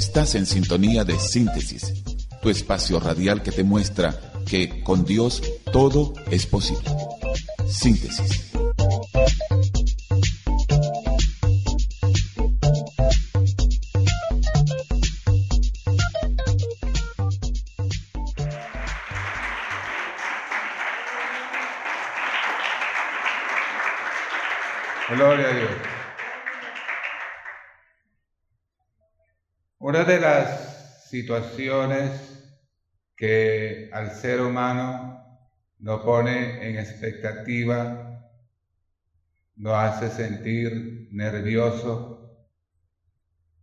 Estás en sintonía de síntesis, tu espacio radial que te muestra que con Dios todo es posible. Síntesis. De las situaciones que al ser humano lo pone en expectativa, lo hace sentir nervioso,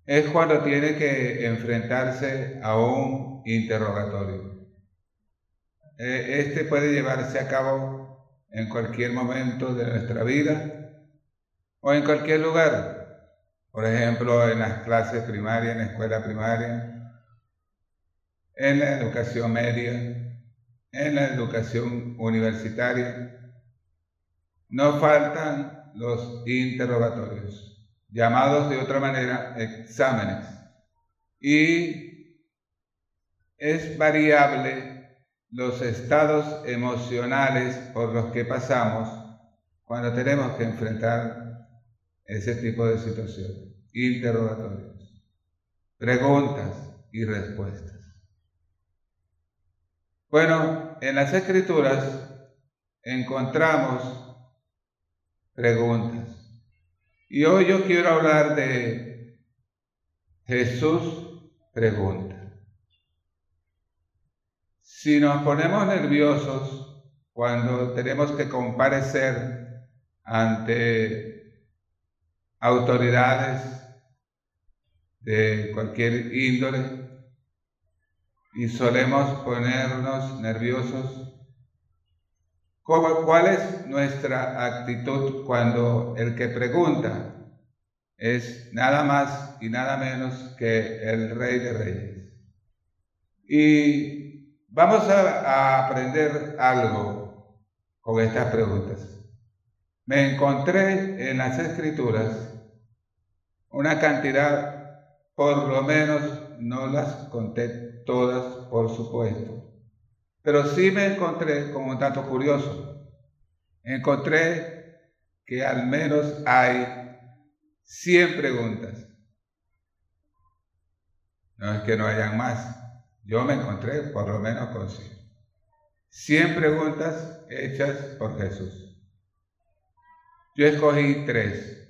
es cuando tiene que enfrentarse a un interrogatorio. E, este puede llevarse a cabo en cualquier momento de nuestra vida o en cualquier lugar. Por ejemplo, en las clases primarias, en la escuela primaria, en la educación media, en la educación universitaria. No faltan los interrogatorios, llamados de otra manera exámenes. Y es variable los estados emocionales por los que pasamos cuando tenemos que enfrentar ese tipo de situaciones. Interrogatorios, preguntas y respuestas. Bueno, en las escrituras encontramos preguntas. Y hoy yo quiero hablar de Jesús pregunta. Si nos ponemos nerviosos cuando tenemos que comparecer ante autoridades de cualquier índole y solemos ponernos nerviosos. ¿Cuál es nuestra actitud cuando el que pregunta es nada más y nada menos que el Rey de Reyes? Y vamos a, aprender algo con estas preguntas me encontré en las escrituras una cantidad, por lo menos no las conté todas, por supuesto, pero sí me encontré con un dato curioso. Encontré que al menos hay 100 preguntas. No es que no hayan más. Yo me encontré por lo menos con 100. 100 preguntas hechas por Jesús. Yo escogí tres.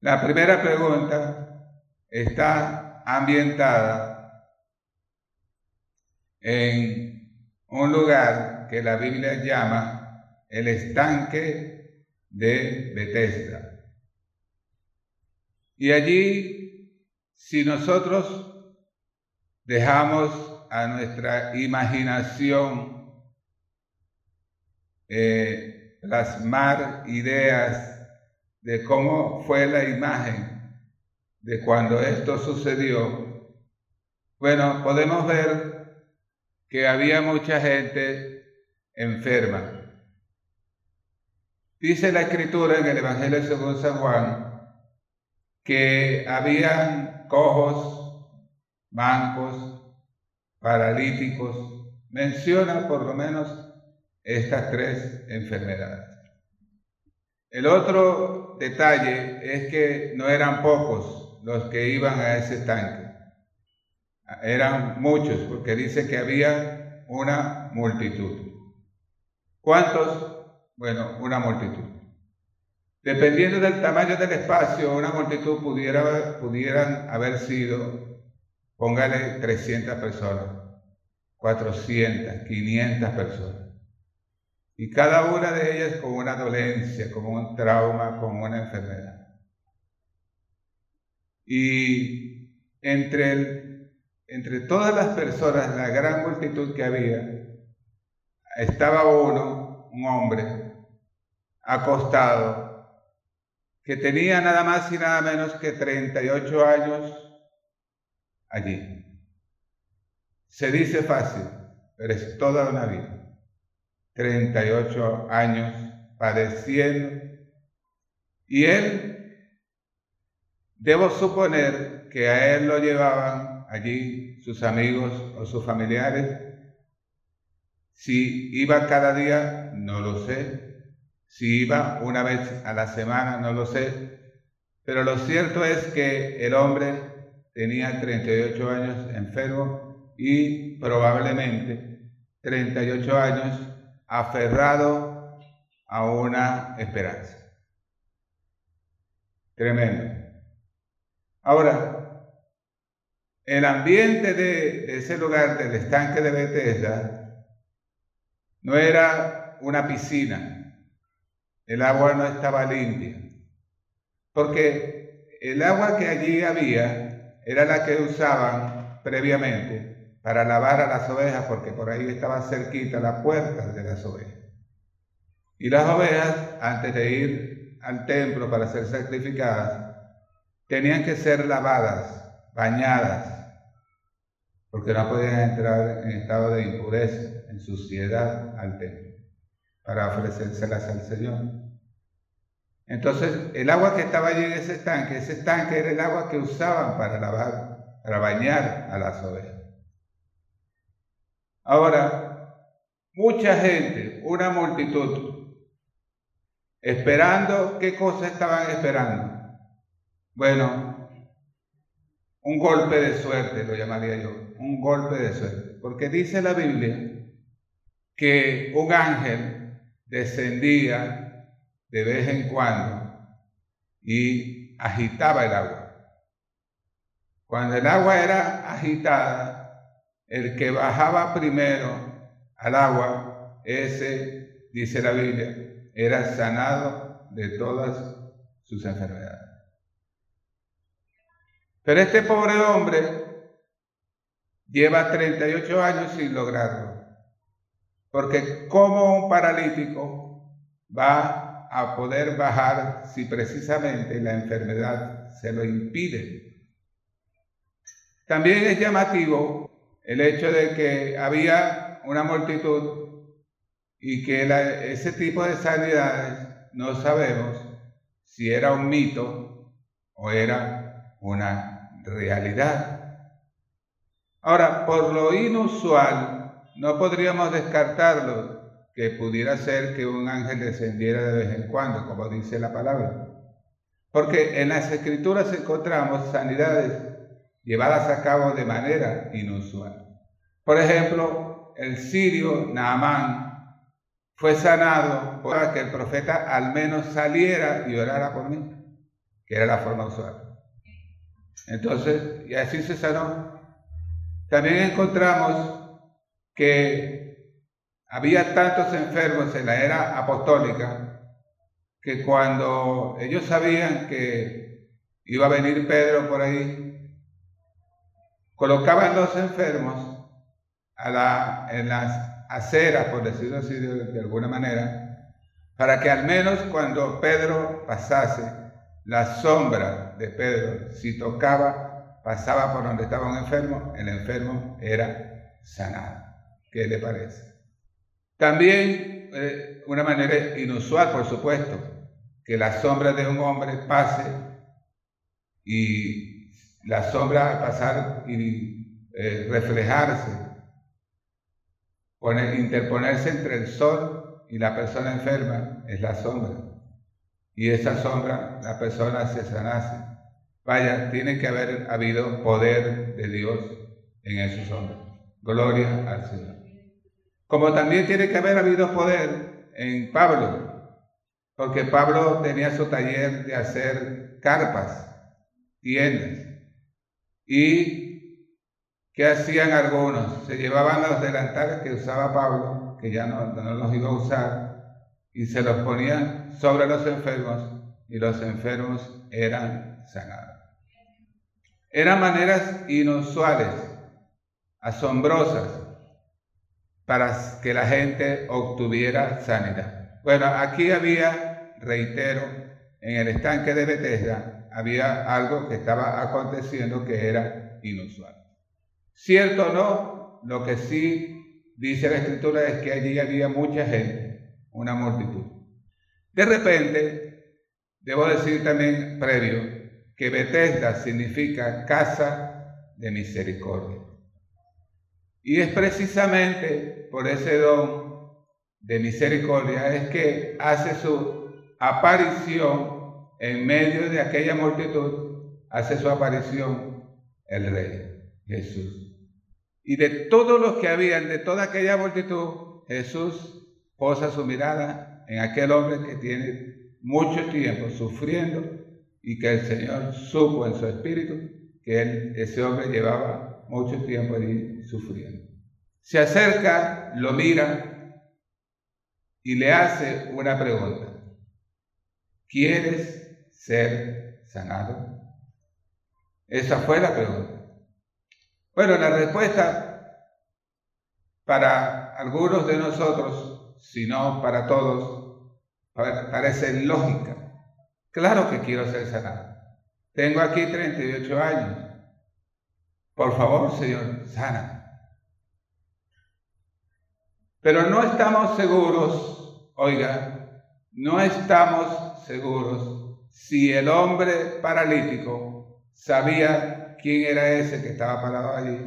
La primera pregunta está ambientada en un lugar que la Biblia llama el estanque de Bethesda. Y allí, si nosotros dejamos a nuestra imaginación eh, plasmar ideas de cómo fue la imagen de cuando esto sucedió, bueno, podemos ver que había mucha gente enferma. Dice la escritura en el Evangelio según San Juan que habían cojos, mancos, paralíticos, menciona por lo menos estas tres enfermedades. El otro detalle es que no eran pocos los que iban a ese estanque. Eran muchos, porque dice que había una multitud. ¿Cuántos? Bueno, una multitud. Dependiendo del tamaño del espacio, una multitud pudiera, pudieran haber sido, póngale 300 personas, 400, 500 personas. Y cada una de ellas con una dolencia, con un trauma, con una enfermedad. Y entre, entre todas las personas, la gran multitud que había, estaba uno, un hombre, acostado, que tenía nada más y nada menos que 38 años allí. Se dice fácil, pero es toda una vida. 38 años padeciendo. Y él, debo suponer que a él lo llevaban allí sus amigos o sus familiares. Si iba cada día, no lo sé. Si iba una vez a la semana, no lo sé. Pero lo cierto es que el hombre tenía 38 años enfermo y probablemente 38 años aferrado a una esperanza. Tremendo. Ahora, el ambiente de, ese lugar del estanque de Bethesda no era una piscina. El agua no estaba limpia. Porque el agua que allí había era la que usaban previamente para lavar a las ovejas, porque por ahí estaba cerquita la puerta de las ovejas. Y las ovejas, antes de ir al templo para ser sacrificadas, tenían que ser lavadas, bañadas, porque no podían entrar en estado de impureza, en suciedad al templo, para ofrecérselas al Señor. Entonces, el agua que estaba allí en ese estanque, ese estanque era el agua que usaban para lavar, para bañar a las ovejas. Ahora, mucha gente, una multitud, esperando, ¿qué cosa estaban esperando? Bueno, un golpe de suerte lo llamaría yo, un golpe de suerte, porque dice la Biblia que un ángel descendía de vez en cuando y agitaba el agua. Cuando el agua era agitada, el que bajaba primero al agua, ese, dice la Biblia, era sanado de todas sus enfermedades. Pero este pobre hombre lleva 38 años sin lograrlo. Porque como un paralítico va a poder bajar si precisamente la enfermedad se lo impide. También es llamativo el hecho de que había una multitud y que ese tipo de sanidades no sabemos si era un mito o era una realidad. Ahora, por lo inusual, no podríamos descartarlo que pudiera ser que un ángel descendiera de vez en cuando, como dice la palabra. Porque en las escrituras encontramos sanidades llevadas a cabo de manera inusual. Por ejemplo, el sirio Naamán fue sanado para que el profeta al menos saliera y orara por mí, que era la forma usual. Entonces, y así se sanó. También encontramos que había tantos enfermos en la era apostólica que cuando ellos sabían que iba a venir Pedro por ahí, colocaban los enfermos a la, en las aceras, por decirlo así de alguna manera, para que al menos cuando Pedro pasase, la sombra de Pedro, si tocaba, pasaba por donde estaba un enfermo, el enfermo era sanado. ¿Qué le parece? También, eh, una manera inusual, por supuesto, que la sombra de un hombre pase y la sombra pasar y eh, reflejarse, poner, interponerse entre el sol y la persona enferma, es la sombra y esa sombra la persona se sanase. Vaya, tiene que haber habido poder de Dios en esa sombra. Gloria al Señor. Como también tiene que haber habido poder en Pablo, porque Pablo tenía su taller de hacer carpas, tiendas. ¿Y qué hacían algunos? Se llevaban los delantales que usaba Pablo, que ya no, no los iba a usar, y se los ponían sobre los enfermos y los enfermos eran sanados. Eran maneras inusuales, asombrosas, para que la gente obtuviera sanidad. Bueno, aquí había, reitero, en el estanque de Bethesda había algo que estaba aconteciendo que era inusual. Cierto o no, lo que sí dice la escritura es que allí había mucha gente una multitud. De repente, debo decir también previo, que Bethesda significa casa de misericordia. Y es precisamente por ese don de misericordia es que hace su aparición en medio de aquella multitud, hace su aparición el Rey Jesús. Y de todos los que habían, de toda aquella multitud, Jesús posa su mirada en aquel hombre que tiene mucho tiempo sufriendo y que el Señor supo en su espíritu que ese hombre llevaba mucho tiempo allí sufriendo. Se acerca, lo mira y le hace una pregunta. ¿Quieres ser sanado? Esa fue la pregunta. Bueno, la respuesta para algunos de nosotros, si no para todos, parece lógica. Claro que quiero ser sanado. Tengo aquí 38 años. Por favor, Señor, sana. Pero no estamos seguros, oiga, no estamos seguros si el hombre paralítico sabía quién era ese que estaba parado allí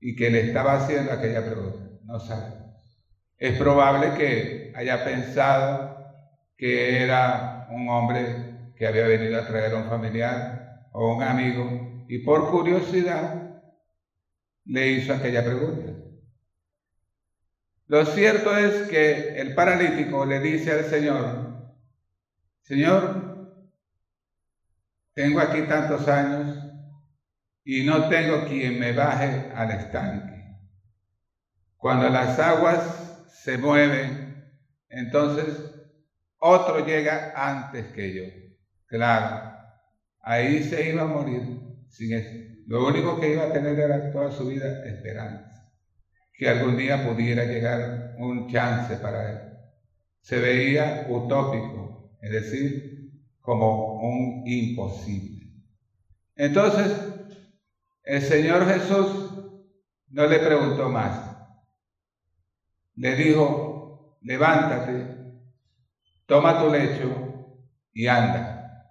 y que le estaba haciendo aquella pregunta. No sabemos. Es probable que haya pensado que era un hombre que había venido a traer a un familiar o un amigo y por curiosidad le hizo aquella pregunta. Lo cierto es que el paralítico le dice al Señor, Señor, tengo aquí tantos años y no tengo quien me baje al estanque. Cuando las aguas se mueven, entonces otro llega antes que yo. Claro, ahí se iba a morir sin eso. Lo único que iba a tener era toda su vida esperanza, que algún día pudiera llegar un chance para él. Se veía utópico, es decir, como un imposible. Entonces, el Señor Jesús no le preguntó más. Le dijo, levántate, toma tu lecho y anda.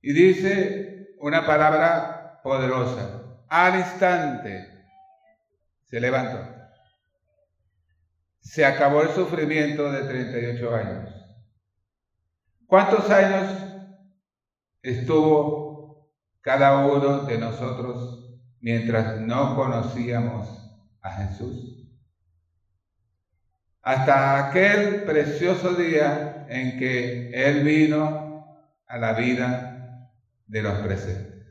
Y dice una palabra poderosa. Al instante se levantó. Se acabó el sufrimiento de 38 años. ¿Cuántos años estuvo cada uno de nosotros mientras no conocíamos a Jesús. Hasta aquel precioso día en que Él vino a la vida de los presentes.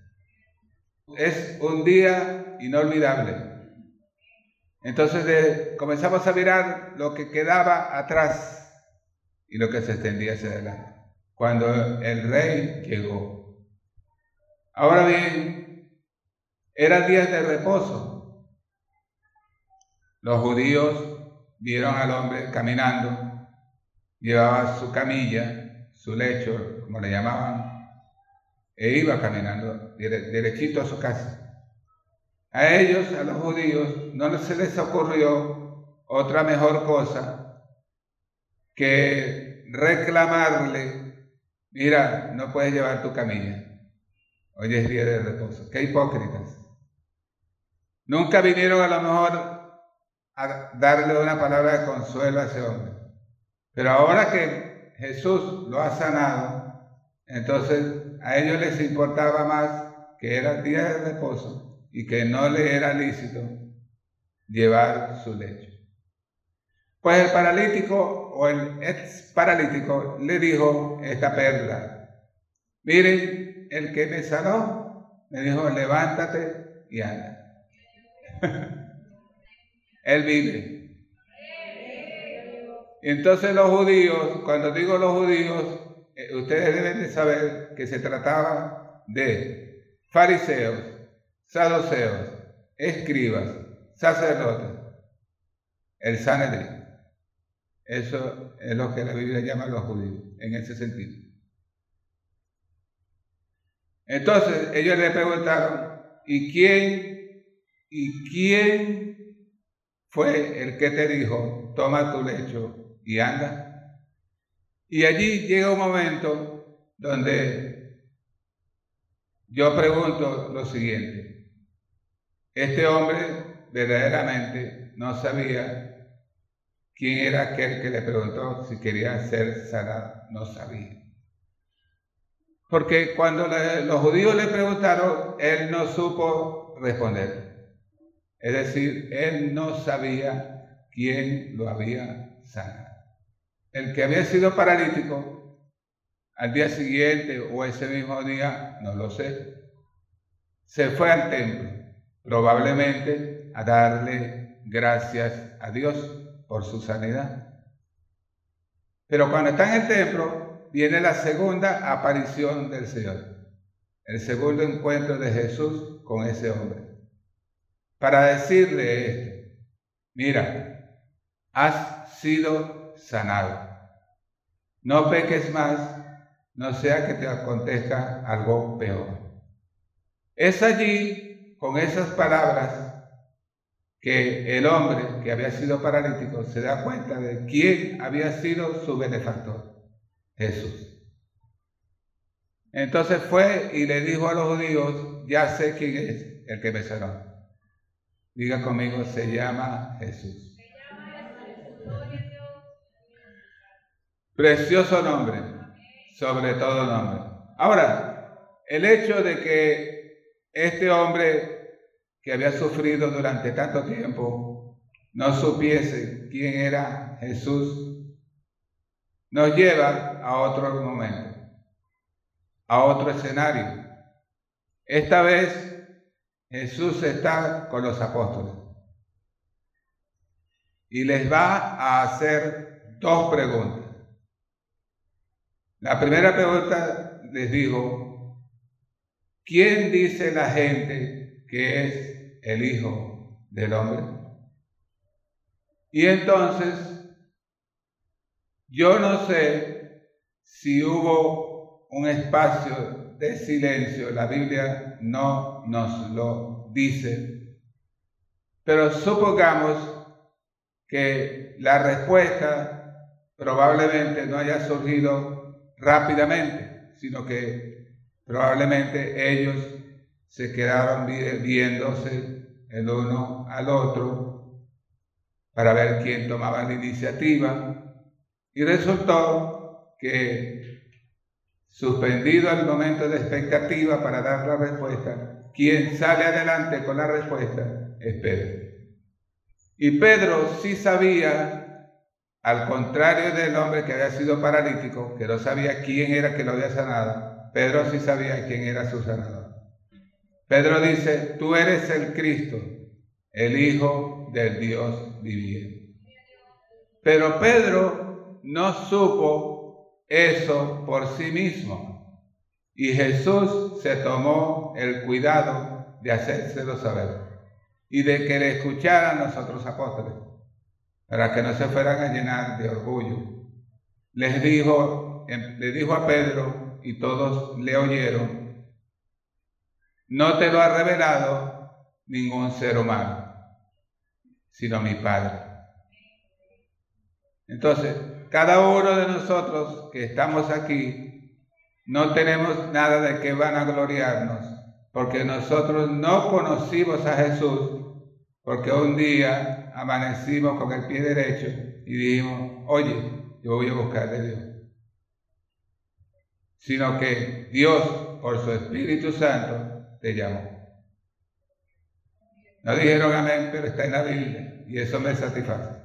Es un día inolvidable. Entonces comenzamos a mirar lo que quedaba atrás y lo que se extendía hacia adelante. Cuando el rey llegó, Ahora bien, eran días de reposo. Los judíos vieron al hombre caminando, llevaba su camilla, su lecho, como le llamaban, e iba caminando derechito a su casa. A ellos, a los judíos, no se les ocurrió otra mejor cosa que reclamarle, mira, no puedes llevar tu camilla. Hoy es día de reposo. Qué hipócritas. Nunca vinieron a lo mejor a darle una palabra de consuelo a ese hombre. Pero ahora que Jesús lo ha sanado, entonces a ellos les importaba más que era día de reposo y que no le era lícito llevar su lecho. Pues el paralítico o el ex paralítico le dijo esta perla. Miren, el que me sanó me dijo, levántate y anda. Él vive. Entonces los judíos, cuando digo los judíos, eh, ustedes deben de saber que se trataba de fariseos, saduceos, escribas, sacerdotes, el Sanedrín. Eso es lo que la Biblia llama a los judíos, en ese sentido. Entonces ellos le preguntaron, ¿y quién, y quién fue el que te dijo, toma tu lecho y anda? Y allí llega un momento donde yo pregunto lo siguiente. Este hombre verdaderamente no sabía quién era aquel que le preguntó si quería ser sanado. No sabía. Porque cuando los judíos le preguntaron, él no supo responder. Es decir, él no sabía quién lo había sanado. El que había sido paralítico, al día siguiente o ese mismo día, no lo sé, se fue al templo, probablemente a darle gracias a Dios por su sanidad. Pero cuando está en el templo, viene la segunda aparición del Señor, el segundo encuentro de Jesús con ese hombre, para decirle esto, mira, has sido sanado, no peques más, no sea que te acontezca algo peor. Es allí, con esas palabras, que el hombre que había sido paralítico se da cuenta de quién había sido su benefactor. Jesús. Entonces fue y le dijo a los judíos, ya sé quién es el que me sanó. Diga conmigo, se llama Jesús. Precioso nombre, sobre todo nombre. Ahora, el hecho de que este hombre que había sufrido durante tanto tiempo no supiese quién era Jesús nos lleva a otro momento, a otro escenario. Esta vez Jesús está con los apóstoles y les va a hacer dos preguntas. La primera pregunta les digo, ¿quién dice la gente que es el Hijo del Hombre? Y entonces yo no sé si hubo un espacio de silencio, la Biblia no nos lo dice, pero supongamos que la respuesta probablemente no haya surgido rápidamente, sino que probablemente ellos se quedaron viéndose el uno al otro para ver quién tomaba la iniciativa y resultó que, suspendido el momento de expectativa para dar la respuesta, quien sale adelante con la respuesta es Pedro. Y Pedro sí sabía, al contrario del hombre que había sido paralítico, que no sabía quién era que lo había sanado, Pedro sí sabía quién era su sanador. Pedro dice, tú eres el Cristo, el Hijo del Dios viviente. Pero Pedro no supo eso por sí mismo. Y Jesús se tomó el cuidado de hacérselo saber y de que le escucharan los otros apóstoles, para que no se fueran a llenar de orgullo. Les dijo, em, le dijo a Pedro, y todos le oyeron, no te lo ha revelado ningún ser humano, sino mi Padre. Entonces, cada uno de nosotros que estamos aquí, no tenemos nada de que van a gloriarnos, porque nosotros no conocimos a Jesús, porque un día amanecimos con el pie derecho y dijimos, oye, yo voy a buscar de Dios. Sino que Dios, por su Espíritu Santo, te llamó. No dijeron amén, pero está en la Biblia y eso me satisface.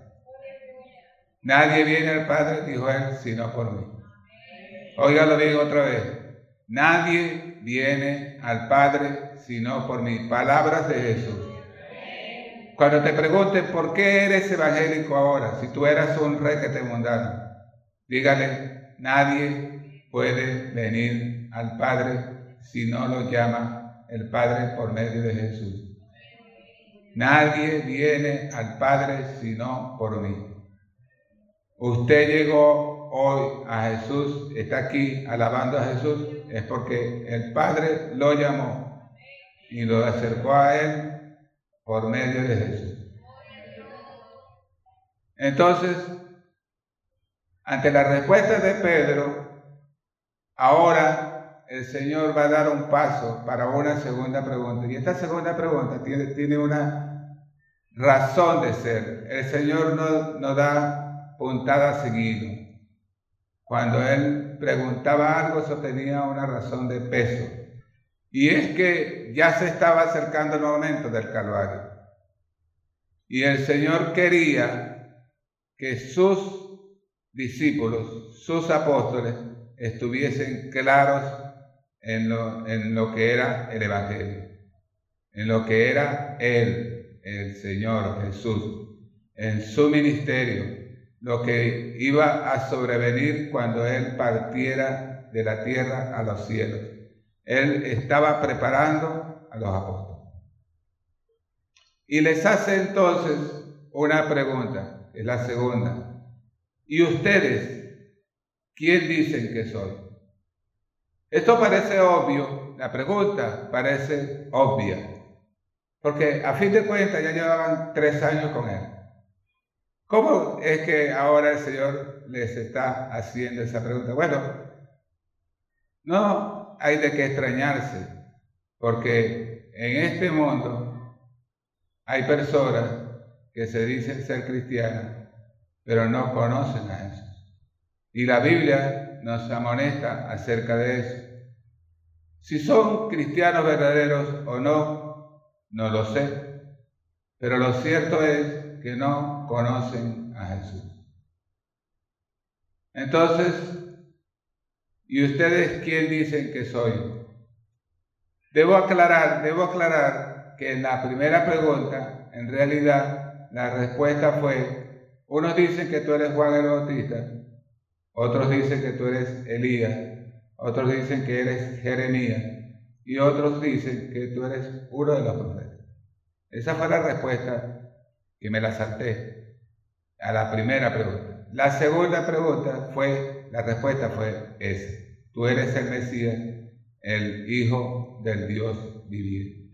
Nadie viene al Padre, dijo él, sino por mí. Oiga, lo digo otra vez. Nadie viene al Padre sino por mí. Palabras de Jesús. Cuando te pregunten por qué eres evangélico ahora, si tú eras un rey que te mundano, dígale, nadie puede venir al Padre si no lo llama el Padre por medio de Jesús. Nadie viene al Padre sino por mí. Usted llegó hoy a Jesús, está aquí alabando a Jesús, es porque el Padre lo llamó y lo acercó a Él por medio de Jesús. Entonces, ante la respuesta de Pedro, ahora el Señor va a dar un paso para una segunda pregunta. Y esta segunda pregunta tiene, tiene una razón de ser. El Señor no, no da puntada seguido. Cuando Él preguntaba algo, eso tenía una razón de peso. Y es que ya se estaba acercando el momento del Calvario. Y el Señor quería que sus discípulos, sus apóstoles, estuviesen claros en lo, en lo que era el Evangelio, en lo que era Él, el Señor Jesús, en su ministerio, lo que iba a sobrevenir cuando Él partiera de la tierra a los cielos. Él estaba preparando a los apóstoles. Y les hace entonces una pregunta, es la segunda. ¿Y ustedes quién dicen que soy? Esto parece obvio, la pregunta parece obvia, porque a fin de cuentas ya llevaban tres años con él. ¿Cómo es que ahora el Señor les está haciendo esa pregunta? Bueno, no hay de qué extrañarse, porque en este mundo hay personas que se dicen ser cristianas, pero no conocen a Jesús. Y la Biblia nos amonesta acerca de eso. Si son cristianos verdaderos o no, no lo sé, pero lo cierto es que no conocen a Jesús. Entonces, ¿y ustedes quién dicen que soy? Debo aclarar, debo aclarar que en la primera pregunta, en realidad, la respuesta fue, unos dicen que tú eres Juan el Bautista, otros dicen que tú eres Elías, otros dicen que eres Jeremías y otros dicen que tú eres uno de los profetas. Esa fue la respuesta que me la salté a la primera pregunta. La segunda pregunta fue, la respuesta fue esa. Tú eres el Mesías, el Hijo del Dios viviente.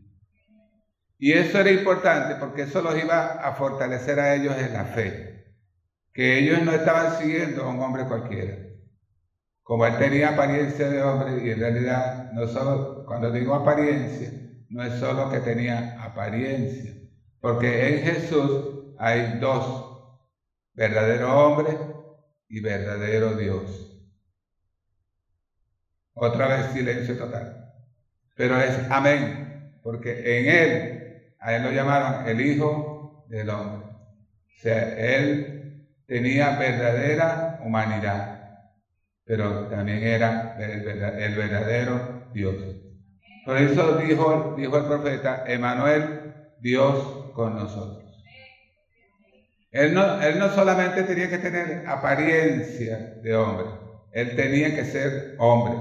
Y eso era importante porque eso los iba a fortalecer a ellos en la fe que ellos no estaban siguiendo a un hombre cualquiera. Como él tenía apariencia de hombre, y en realidad no solo, cuando digo apariencia, no es solo que tenía apariencia, porque en Jesús hay dos, verdadero hombre y verdadero Dios. Otra vez silencio total. Pero es amén, porque en él, a él lo llamaron el Hijo del Hombre. O sea, él tenía verdadera humanidad, pero también era el, verdadero Dios. Por eso dijo, el profeta, Emanuel, Dios con nosotros. Él no, él no solamente tenía que tener apariencia de hombre, él tenía que ser hombre,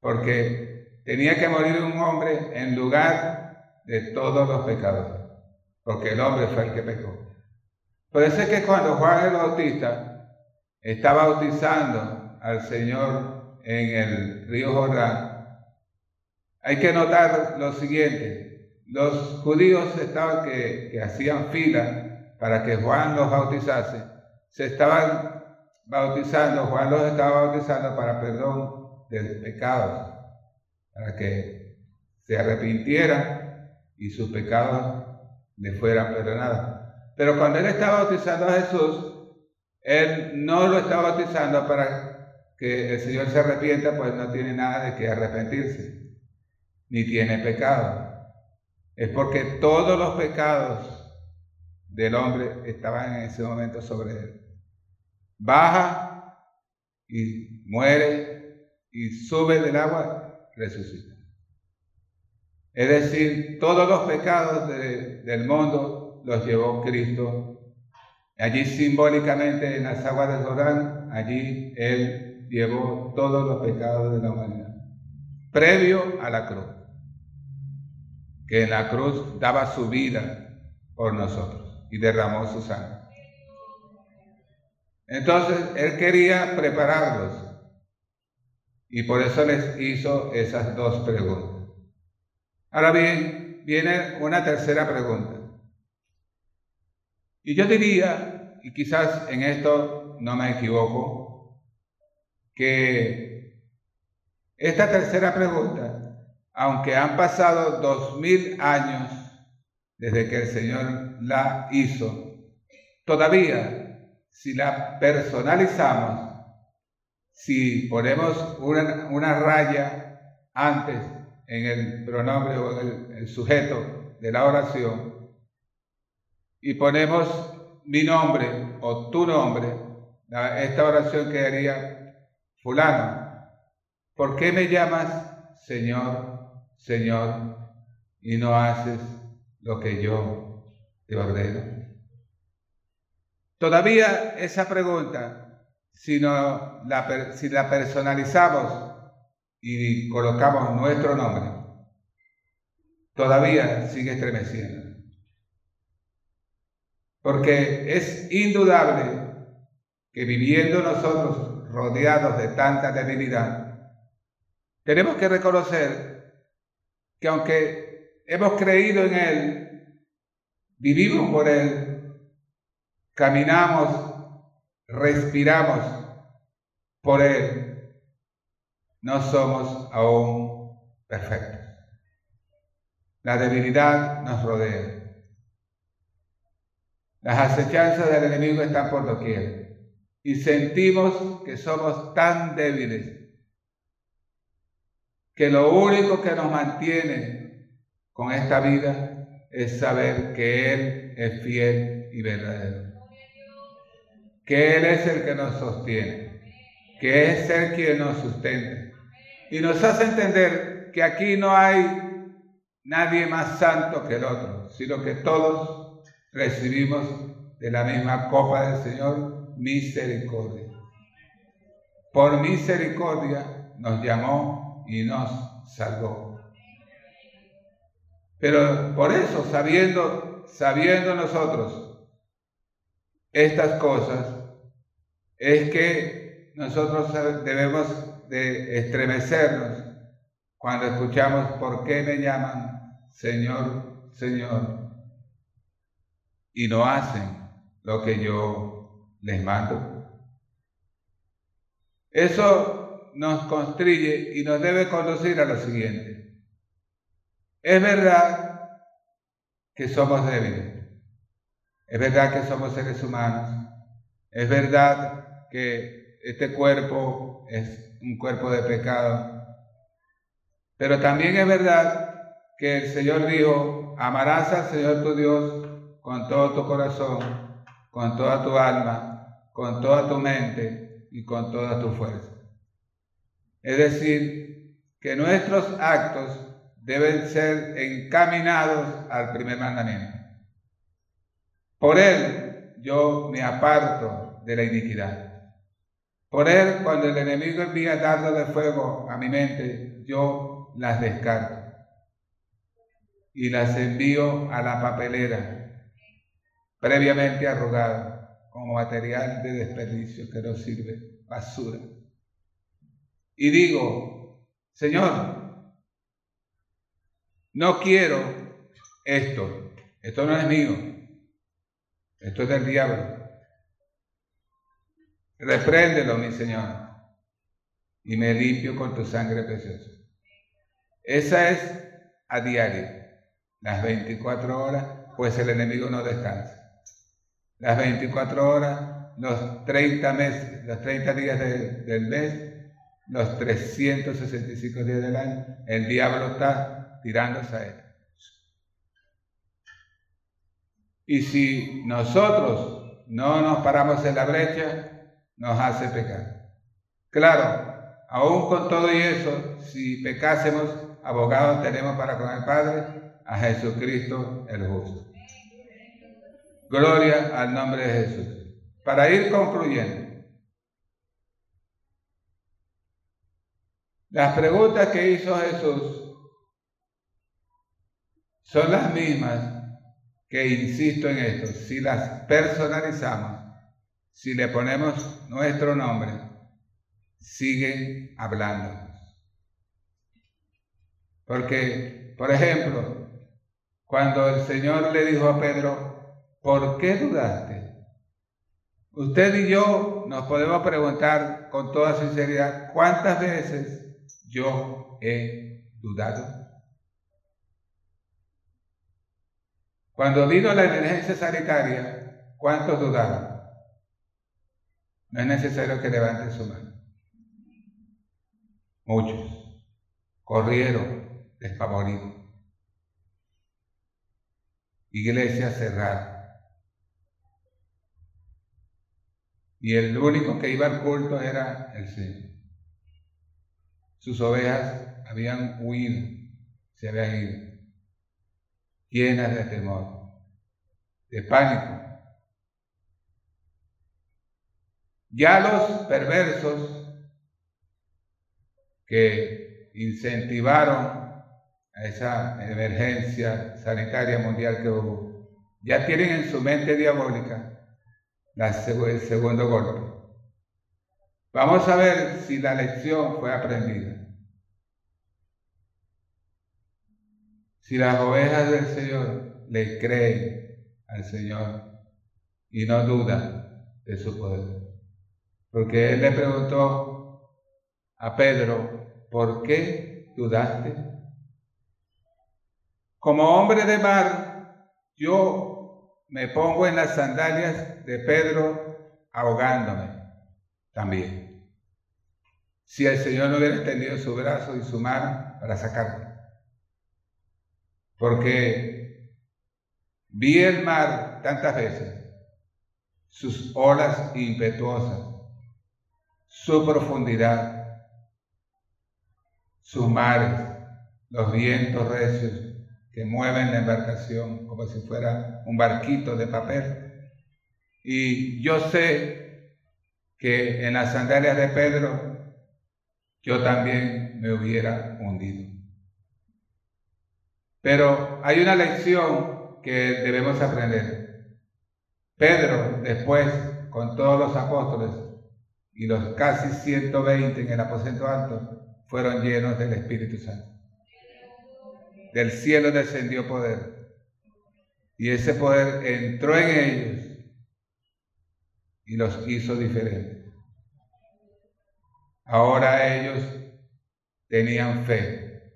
porque tenía que morir un hombre en lugar de todos los pecadores, porque el hombre fue el que pecó. Es que cuando Juan el Bautista está bautizando al Señor en el río Jordán, hay que notar lo siguiente. Los judíos estaban que, que hacían fila para que Juan los bautizase. Se estaban bautizando, Juan los estaba bautizando para perdón de pecados, para que se arrepintieran y sus pecados le fueran perdonados. Pero cuando él estaba bautizando a Jesús, él no lo estaba bautizando para que el Señor se arrepienta, pues no tiene nada de que arrepentirse, ni tiene pecado. Es porque todos los pecados del hombre estaban en ese momento sobre él. Baja y muere y sube del agua, resucita. Es decir, todos los pecados del mundo los llevó Cristo. Allí simbólicamente en las aguas del Jordán, allí Él llevó todos los pecados de la humanidad, previo a la cruz, que en la cruz daba su vida por nosotros y derramó su sangre. Entonces Él quería prepararlos y por eso les hizo esas dos preguntas. Ahora bien, viene una tercera pregunta. Y yo diría, y quizás en esto no me equivoco, que Esta tercera pregunta, aunque han pasado dos mil años desde que el Señor la hizo, todavía si la personalizamos, si ponemos una, raya antes en el pronombre o en el, sujeto de la oración y ponemos mi nombre o tu nombre, esta oración quedaría fulano. ¿Por qué me llamas Señor, Señor y no haces lo que yo te ordeno? Todavía esa pregunta, si, la, si la personalizamos y colocamos nuestro nombre, todavía sigue estremeciendo. Porque es indudable que viviendo nosotros rodeados de tanta debilidad, tenemos que reconocer que aunque hemos creído en Él, vivimos por Él, caminamos, respiramos por Él, no somos aún perfectos. La debilidad nos rodea. Las acechanzas del enemigo están por doquier. Y sentimos que somos tan débiles que lo único que nos mantiene con esta vida es saber que Él es fiel y verdadero. Que Él es el que nos sostiene, que es el quien nos sustenta. Y nos hace entender que aquí no hay nadie más santo que el otro, sino que todos recibimos de la misma copa del Señor misericordia. Por misericordia nos llamó y nos salvó. Pero por eso, sabiendo, sabiendo nosotros estas cosas, es que nosotros debemos de estremecernos cuando escuchamos por qué me llaman Señor, Señor, y no hacen lo que yo les mando. Eso nos constriye y nos debe conducir a lo siguiente. Es verdad que somos débiles. Es verdad que somos seres humanos. Es verdad que este cuerpo es un cuerpo de pecado. Pero también es verdad que el Señor dijo, amarás al Señor tu Dios con todo tu corazón, con toda tu alma, con toda tu mente y con toda tu fuerza. Es decir, que nuestros actos deben ser encaminados al primer mandamiento. Por él yo me aparto de la iniquidad. Por él, cuando el enemigo envía dardos de fuego a mi mente, yo las descarto y las envío a la papelera, previamente arrugada, como material de desperdicio que no sirve, basura. Y digo, Señor, no quiero esto, esto no es mío, esto es del diablo. Repréndelo, mi Señor, y me limpio con tu sangre preciosa. Esa es a diario, las 24 horas, pues el enemigo no descansa. Las 24 horas, los 30 meses, los 30 días del mes, los 365 días del año, el diablo está tirándose a él. Y si nosotros no nos paramos en la brecha, nos hace pecar. Claro, aún con todo y eso, si pecásemos, abogados tenemos para con el Padre a Jesucristo el justo. Gloria al nombre de Jesús. Para ir concluyendo, las preguntas que hizo Jesús son las mismas que insisto en esto, si las personalizamos si le ponemos nuestro nombre, siguen hablando. Porque, por ejemplo, cuando el Señor le dijo a Pedro, ¿por qué dudaste? Usted y yo nos podemos preguntar con toda sinceridad, ¿cuántas veces yo he dudado? Cuando vino la emergencia sanitaria, ¿cuántos dudaron? No es necesario que levanten su mano. Muchos corrieron despavoridos. Iglesia cerrada. Y el único que iba al culto era el Señor. Sus ovejas habían huido, se habían ido, llenas de temor, de pánico. Ya los perversos que incentivaron a esa emergencia sanitaria mundial que hubo, ya tienen en su mente diabólica el segundo golpe. Vamos a ver si la lección fue aprendida. Si las ovejas del Señor le creen al Señor y no dudan de su poder. Porque Él le preguntó a Pedro, ¿por qué dudaste? Como hombre de mar, yo me pongo en las sandalias de Pedro ahogándome también. Si el Señor no hubiera extendido su brazo y su mano para sacarme. Porque vi el mar tantas veces, sus olas impetuosas, su profundidad, sus mares, los vientos recios que mueven la embarcación como si fuera un barquito de papel. Y yo sé que en las sandalias de Pedro yo también me hubiera hundido. Pero hay una lección que debemos aprender. Pedro, después, con todos los apóstoles y los casi 120 en el aposento alto, fueron llenos del Espíritu Santo. Del cielo descendió poder. Y ese poder entró en ellos y los hizo diferentes. Ahora ellos tenían fe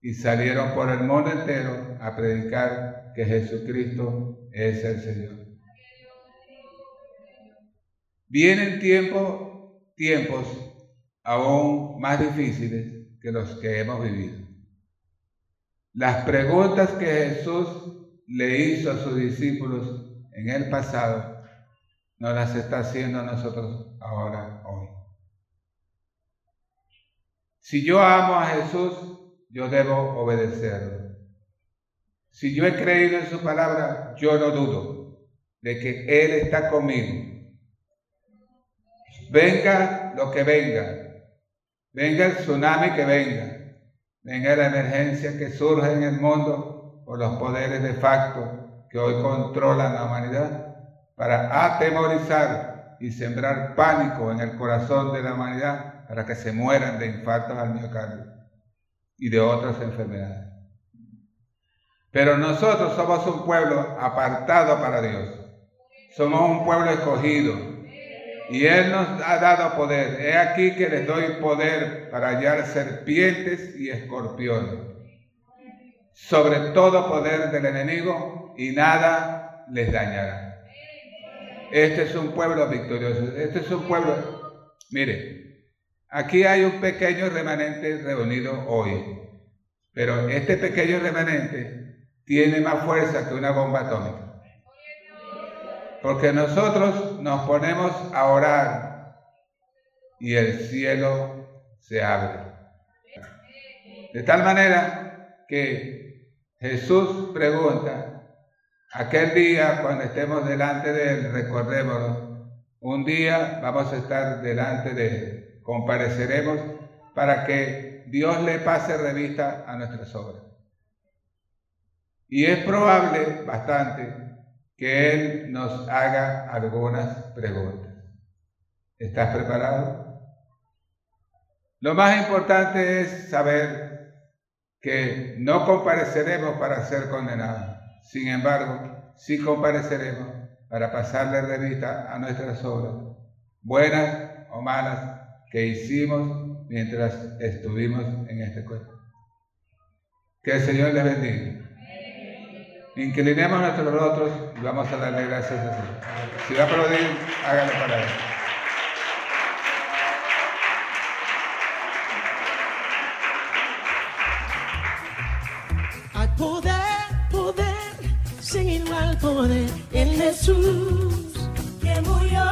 y salieron por el mundo entero a predicar que Jesucristo es el Señor. Vienen tiempos, tiempos aún más difíciles que los que hemos vivido. Las preguntas que Jesús le hizo a sus discípulos en el pasado no las está haciendo a nosotros ahora, hoy. Si yo amo a Jesús, yo debo obedecerlo. Si yo he creído en su palabra, yo no dudo de que Él está conmigo. Venga lo que venga, venga el tsunami que venga, venga la emergencia que surge en el mundo por los poderes de facto que hoy controlan la humanidad para atemorizar y sembrar pánico en el corazón de la humanidad para que se mueran de infartos al miocardio y de otras enfermedades. Pero nosotros somos un pueblo apartado para Dios. Somos un pueblo escogido. Y Él nos ha dado poder. He aquí que les doy poder para hallar serpientes y escorpiones. Sobre todo poder del enemigo y nada les dañará. Este es un pueblo victorioso. Este es un pueblo. Mire, aquí hay un pequeño remanente reunido hoy. Pero este pequeño remanente tiene más fuerza que una bomba atómica. Porque nosotros nos ponemos a orar y el cielo se abre. De tal manera que Jesús pregunta, Aquel día, cuando estemos delante de Él, recordémoslo. Un día vamos a estar delante de Él. Compareceremos para que Dios le pase revista a nuestras obras. Y es probable, bastante, que Él nos haga algunas preguntas. ¿Estás preparado? Lo más importante es saber que no compareceremos para ser condenados. Sin embargo, sí compareceremos para pasarle revista a nuestras obras, buenas o malas, que hicimos mientras estuvimos en este cuerpo. Que el Señor les bendiga. Inclinemos nuestros rostros y vamos a darle gracias a Dios. Si va a aplaudir, hágalo para él. en Jesús que murió.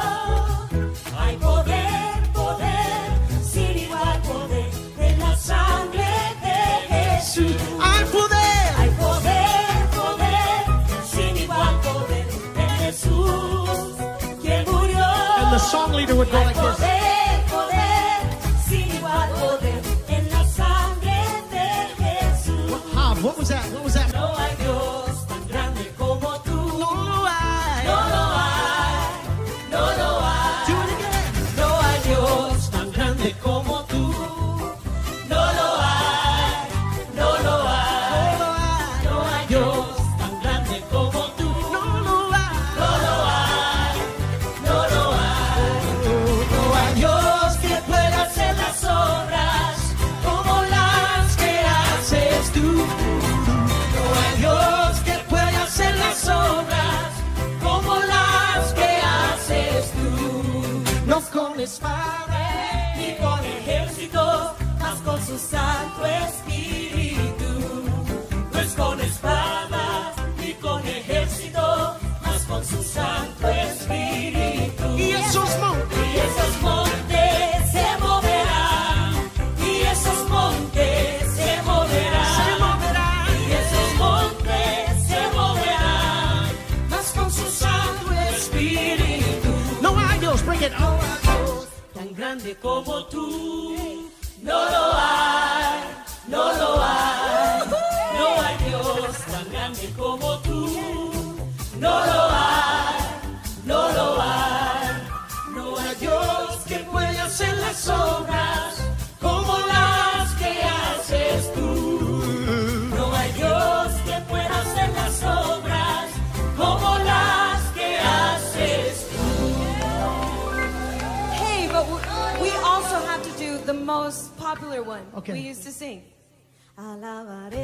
Hay poder, poder, sin igual poder en la sangre de Jesús. Hay poder, hay poder, poder, sin igual poder en Jesús que murió. And the song leader would go like this. es Padre, ni con ejércitos, mas con su Santo Espíritu. No es con espada ni con ejércitos, mas con su Santo Espíritu. Y esos montes. como tú. No Okay. We used to sing. Alabaré,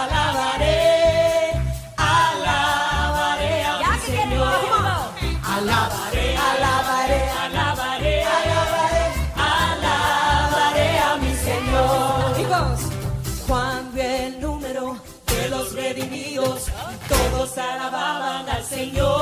alabaré, alabaré al yeah, Señor. Alabaré, alabaré, alabaré, alabaré, alabaré a mi Señor. Amigos, cuando el número de los redimidos, todos alababan al Señor.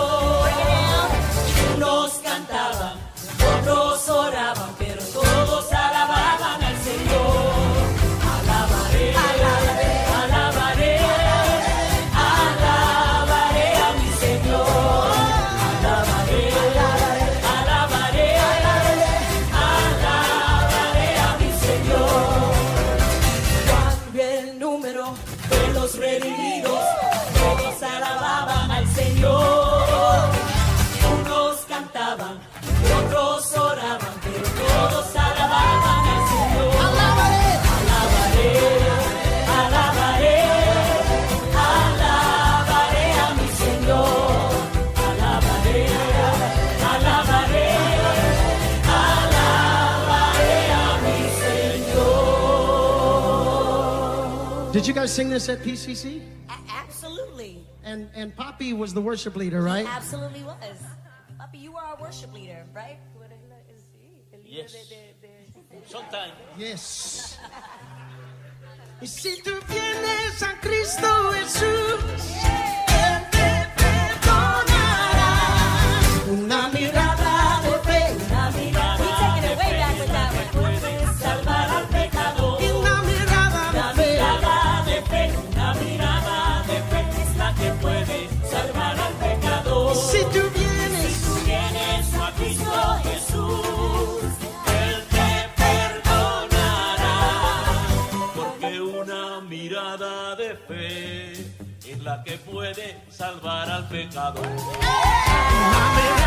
sing this at PCC? A- absolutely. And and Poppy was the worship leader, right? He absolutely was. Poppy, you were our worship leader, right? Yes. Yes. y si tú vienes a Cristo Jesús, Él te perdonará. Una mirada. puede salvar al pecador. ¡Eh!